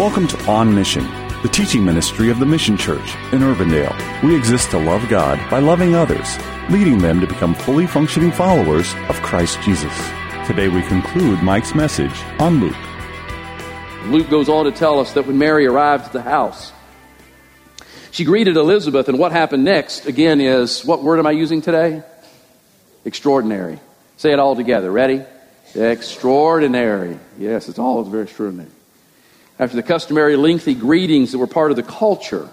Welcome to On Mission, the teaching ministry of the Mission Church in Urbandale. We exist to love God by loving others, leading them to become fully functioning followers of Christ Jesus. Today we conclude Mike's message on Luke. Luke goes on to tell us that when Mary arrived at the house, she greeted Elizabeth, and what happened next, again, is what word am I using today? Extraordinary. Say it all together. Ready? Extraordinary. Yes, it's all very extraordinary. After the customary lengthy greetings that were part of the culture,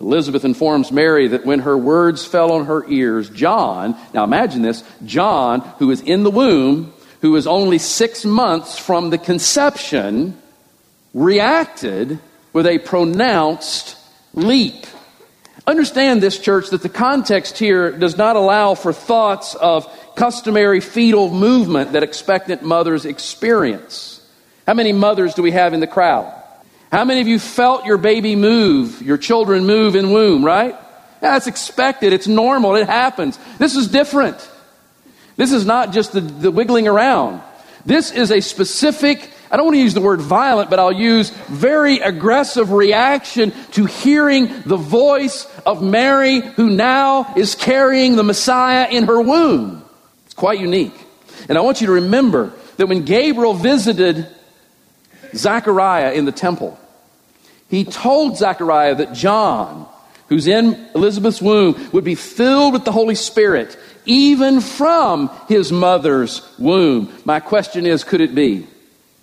Elizabeth informs Mary that when her words fell on her ears, John, now imagine this, John, who is in the womb, who is only six months from the conception, reacted with a pronounced leap. Understand this, church, that the context here does not allow for thoughts of customary fetal movement that expectant mothers experience. How many mothers do we have in the crowd? How many of you felt your baby move, your children move in womb, right? That's expected. It's normal. It happens. This is different. This is not just the, the wiggling around. This is a specific, I don't want to use the word violent, but I'll use very aggressive reaction to hearing the voice of Mary, who now is carrying the Messiah in her womb. It's quite unique. And I want you to remember that when Gabriel visited Zechariah in the temple. He told Zechariah that John, who's in Elizabeth's womb, would be filled with the Holy Spirit even from his mother's womb. My question is could it be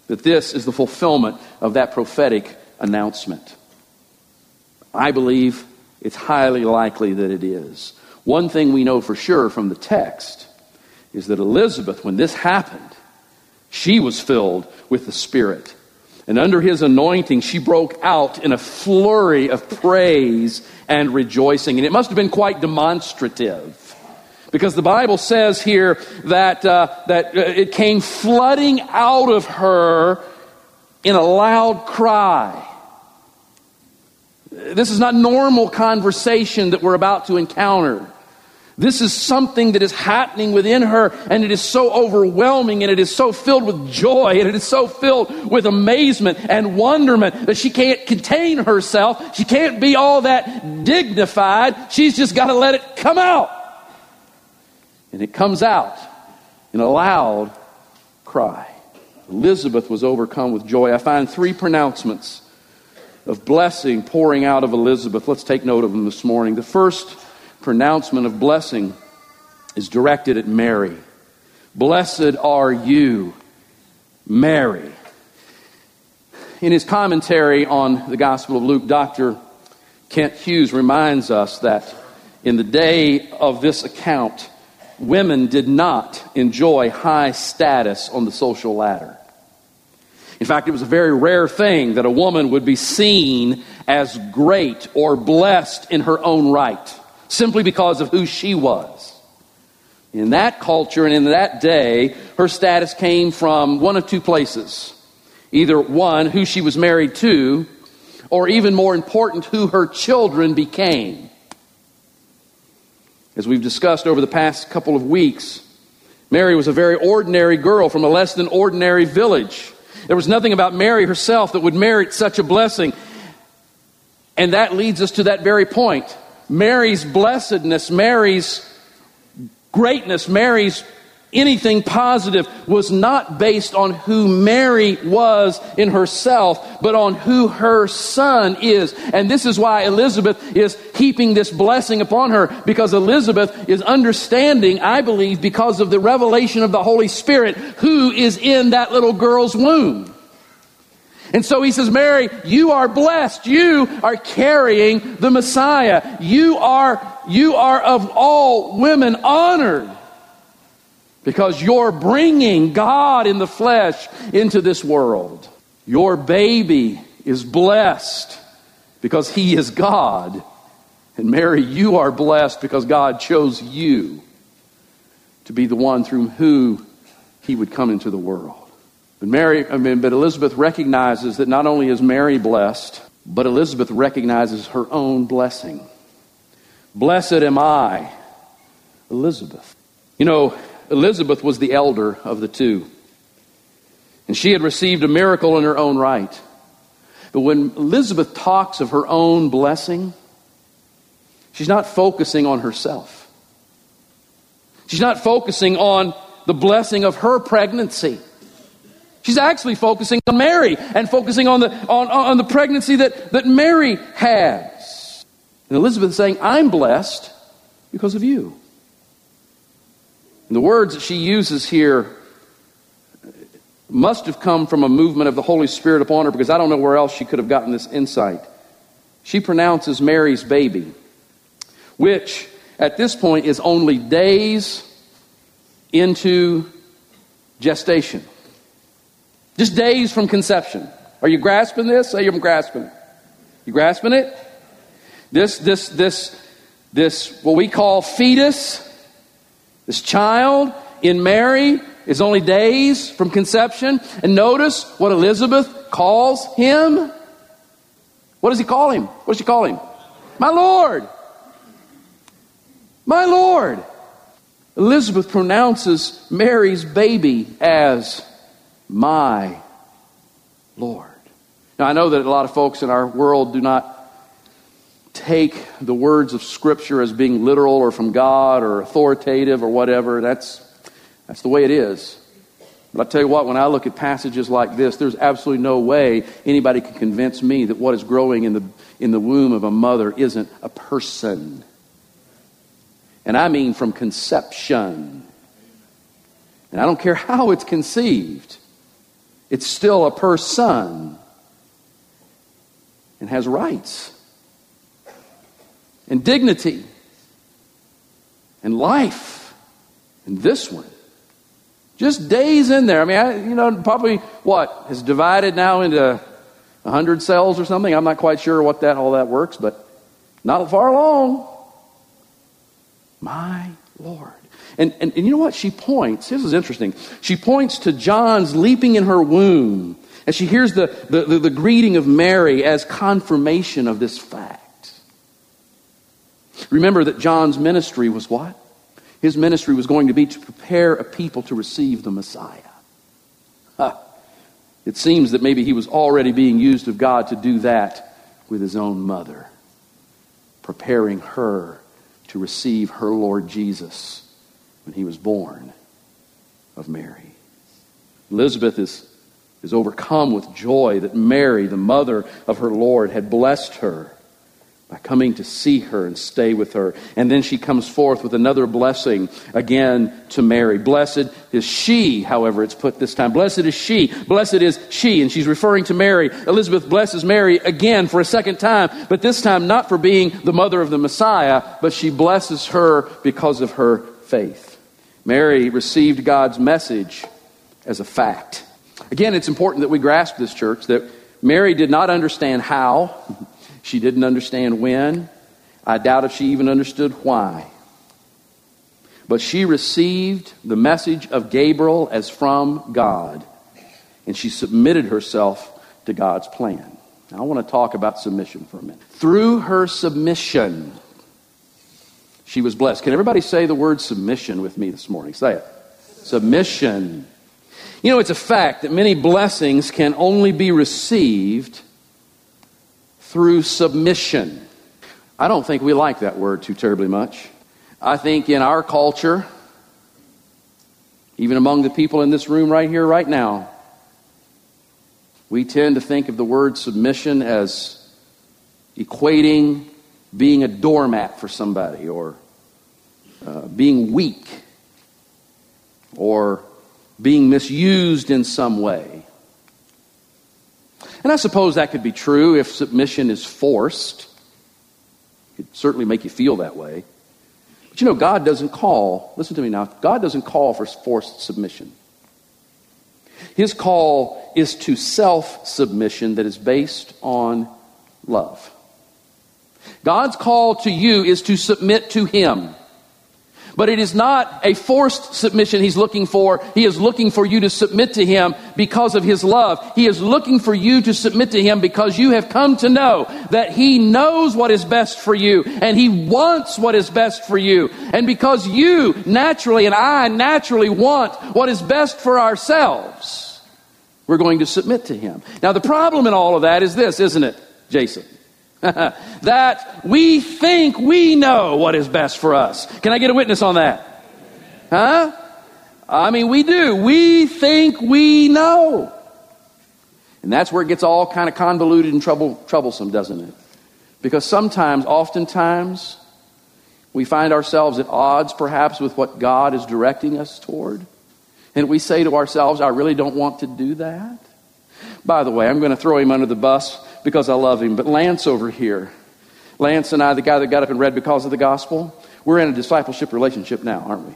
that this is the fulfillment of that prophetic announcement? I believe it's highly likely that it is. One thing we know for sure from the text is that Elizabeth, when this happened, she was filled with the Spirit. And under his anointing, she broke out in a flurry of praise and rejoicing. And it must have been quite demonstrative. Because the Bible says here that, uh, that uh, it came flooding out of her in a loud cry. This is not normal conversation that we're about to encounter. This is something that is happening within her, and it is so overwhelming, and it is so filled with joy, and it is so filled with amazement and wonderment that she can't contain herself. She can't be all that dignified. She's just got to let it come out. And it comes out in a loud cry. Elizabeth was overcome with joy. I find three pronouncements of blessing pouring out of Elizabeth. Let's take note of them this morning. The first pronouncement of blessing is directed at Mary. Blessed are you, Mary. In his commentary on the Gospel of Luke, Dr. Kent Hughes reminds us that in the day of this account, women did not enjoy high status on the social ladder. In fact, it was a very rare thing that a woman would be seen as great or blessed in her own right simply because of who she was. In that culture and in that day, her status came from one of two places. Either one, who she was married to, or even more important, who her children became. As we've discussed over the past couple of weeks, Mary was a very ordinary girl from a less than ordinary village. There was nothing about Mary herself that would merit such a blessing. And that leads us to that very point. Mary's blessedness, Mary's greatness, Mary's anything positive was not based on who Mary was in herself, but on who her son is. And this is why Elizabeth is heaping this blessing upon her, because Elizabeth is understanding, I believe, because of the revelation of the Holy Spirit, who is in that little girl's womb. And so he says, Mary, you are blessed. You are carrying the Messiah. You are, you are of all women honored because you're bringing God in the flesh into this world. Your baby is blessed because he is God. And Mary, you are blessed because God chose you to be the one through whom he would come into the world. But Mary, I mean, but Elizabeth recognizes that not only is Mary blessed, but Elizabeth recognizes her own blessing. Blessed am I, Elizabeth. You know, Elizabeth was the elder of the two, and she had received a miracle in her own right. But when Elizabeth talks of her own blessing, she's not focusing on herself. She's not focusing on the blessing of her pregnancy. She's actually focusing on Mary and focusing on the, on, on the pregnancy that, that Mary has. And Elizabeth is saying, I'm blessed because of you. And the words that she uses here must have come from a movement of the Holy Spirit upon her because I don't know where else she could have gotten this insight. She pronounces Mary's baby, which at this point is only days into gestation. Just days from conception. Are you grasping this? Say I'm grasping it. You grasping it? This, this, this, this, what we call fetus, this child in Mary is only days from conception. And notice what Elizabeth calls him. What does he call him? What does she call him? My Lord. My Lord. Elizabeth pronounces Mary's baby as my Lord. Now, I know that a lot of folks in our world do not take the words of Scripture as being literal or from God or authoritative or whatever. That's, that's the way it is. But I tell you what, when I look at passages like this, there's absolutely no way anybody can convince me that what is growing in the, in the womb of a mother isn't a person. And I mean from conception. And I don't care how it's conceived, it's still a person and has rights and dignity and life. And this one, just days in there. I mean, I, you know, probably what has divided now into a hundred cells or something. I'm not quite sure what that all that works, but not far along. My Lord. And, and, and you know what? She points, this is interesting. She points to John's leaping in her womb and she hears the, the, the, the greeting of Mary as confirmation of this fact. Remember that John's ministry was what? His ministry was going to be to prepare a people to receive the Messiah. Huh. It seems that maybe he was already being used of God to do that with his own mother, preparing her to receive her Lord Jesus when he was born of Mary. Elizabeth is, is overcome with joy that Mary, the mother of her Lord, had blessed her by coming to see her and stay with her. And then she comes forth with another blessing again to Mary. Blessed is she, however, it's put this time. Blessed is she. Blessed is she. And she's referring to Mary. Elizabeth blesses Mary again for a second time, but this time not for being the mother of the Messiah, but she blesses her because of her faith. Mary received God's message as a fact. Again, it's important that we grasp this, church, that Mary did not understand how. She didn't understand when. I doubt if she even understood why. But she received the message of Gabriel as from God, and she submitted herself to God's plan. Now, I want to talk about submission for a minute. Through her submission, she was blessed. Can everybody say the word submission with me this morning? Say it. Submission. You know, it's a fact that many blessings can only be received through submission. I don't think we like that word too terribly much. I think in our culture, even among the people in this room right here, right now, we tend to think of the word submission as equating being a doormat for somebody or uh, being weak or being misused in some way. And I suppose that could be true if submission is forced. It could certainly make you feel that way. But you know, God doesn't call, listen to me now, God doesn't call for forced submission. His call is to self submission that is based on love. God's call to you is to submit to Him. But it is not a forced submission he's looking for. He is looking for you to submit to him because of his love. He is looking for you to submit to him because you have come to know that he knows what is best for you and he wants what is best for you. And because you naturally and I naturally want what is best for ourselves, We're going to submit to him. Now, the problem in all of that is this, isn't it, Jason? that we think we know what is best for us. Can I get a witness on that? Huh? I mean, we do. We think we know. And that's where it gets all kind of convoluted and trouble, troublesome, doesn't it? Because sometimes, oftentimes, we find ourselves at odds perhaps with what God is directing us toward. And we say to ourselves, I really don't want to do that. By the way, I'm going to throw him under the bus because I love him. But Lance over here, Lance and I, the guy that got up and read because of the gospel, we're in a discipleship relationship now, aren't we?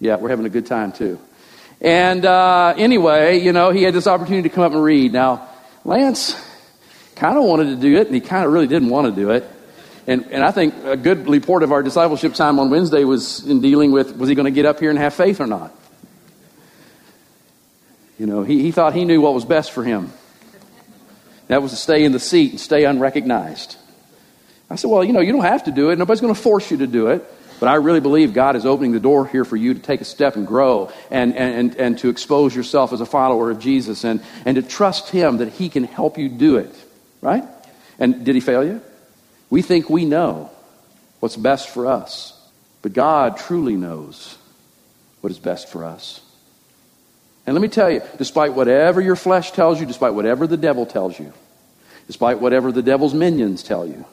Yeah, we're having a good time too. And uh, anyway, you know, he had this opportunity to come up and read. Now, Lance kind of wanted to do it, and he kind of really didn't want to do it. And, and I think a good report of our discipleship time on Wednesday was in dealing with was he going to get up here and have faith or not? You know, he, he thought he knew what was best for him. That was to stay in the seat and stay unrecognized. I said, Well, you know, you don't have to do it. Nobody's going to force you to do it. But I really believe God is opening the door here for you to take a step and grow and, and, and to expose yourself as a follower of Jesus and, and to trust Him that He can help you do it. Right? And did He fail you? We think we know what's best for us. But God truly knows what is best for us. And let me tell you, despite whatever your flesh tells you, despite whatever the devil tells you, despite whatever the devil's minions tell you,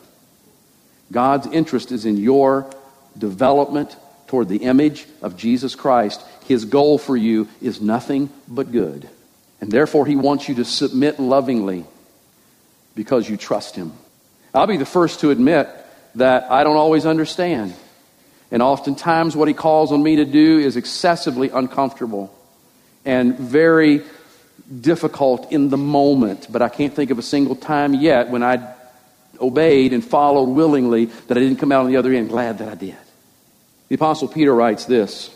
God's interest is in your development toward the image of Jesus Christ. His goal for you is nothing but good. And therefore, he wants you to submit lovingly because you trust him. I'll be the first to admit that I don't always understand. And oftentimes, what he calls on me to do is excessively uncomfortable and very difficult in the moment, but I can't think of a single time yet when I obeyed and followed willingly that I didn't come out on the other end glad that I did. The Apostle Peter writes this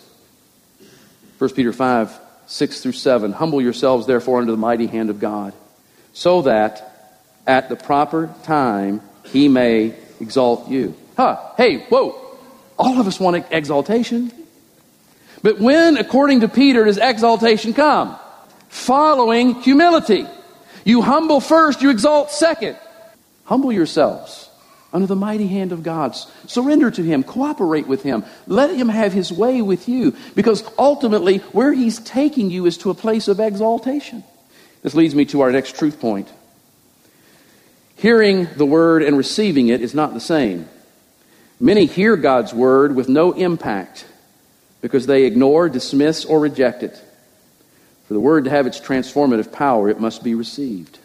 1 Peter 5 6 through 7 Humble yourselves, therefore, under the mighty hand of God, so that at the proper time he may exalt you. Huh, hey, whoa. All of us want exaltation. But when, according to Peter, does exaltation come? Following humility. You humble first, you exalt second. Humble yourselves under the mighty hand of God. Surrender to Him, cooperate with Him, let Him have His way with you, because ultimately, where He's taking you is to a place of exaltation. This leads me to our next truth point. Hearing the word and receiving it is not the same. Many hear God's word with no impact because they ignore, dismiss, or reject it. For the word to have its transformative power, it must be received.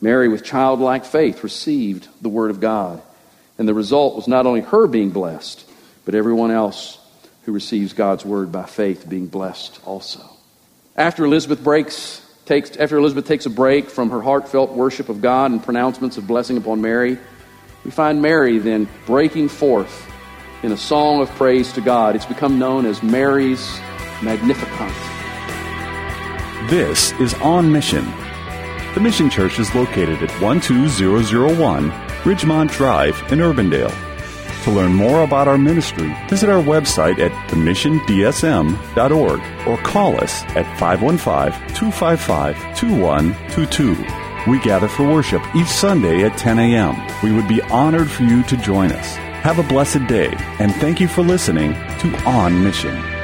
Mary, with childlike faith, received the word of God. And the result was not only her being blessed, but everyone else who receives God's word by faith being blessed also. After Elizabeth breaks, takes, after Elizabeth takes a break from her heartfelt worship of God and pronouncements of blessing upon Mary, we find Mary then breaking forth in a song of praise to God. It's become known as Mary's Magnificat. This is On Mission. The Mission Church is located at 12001 Ridgemont Drive in Urbandale. To learn more about our ministry, visit our website at themissiondsm.org or call us at 515-255-2122. We gather for worship each Sunday at 10 a.m. We would be honored for you to join us. Have a blessed day, and thank you for listening to On Mission.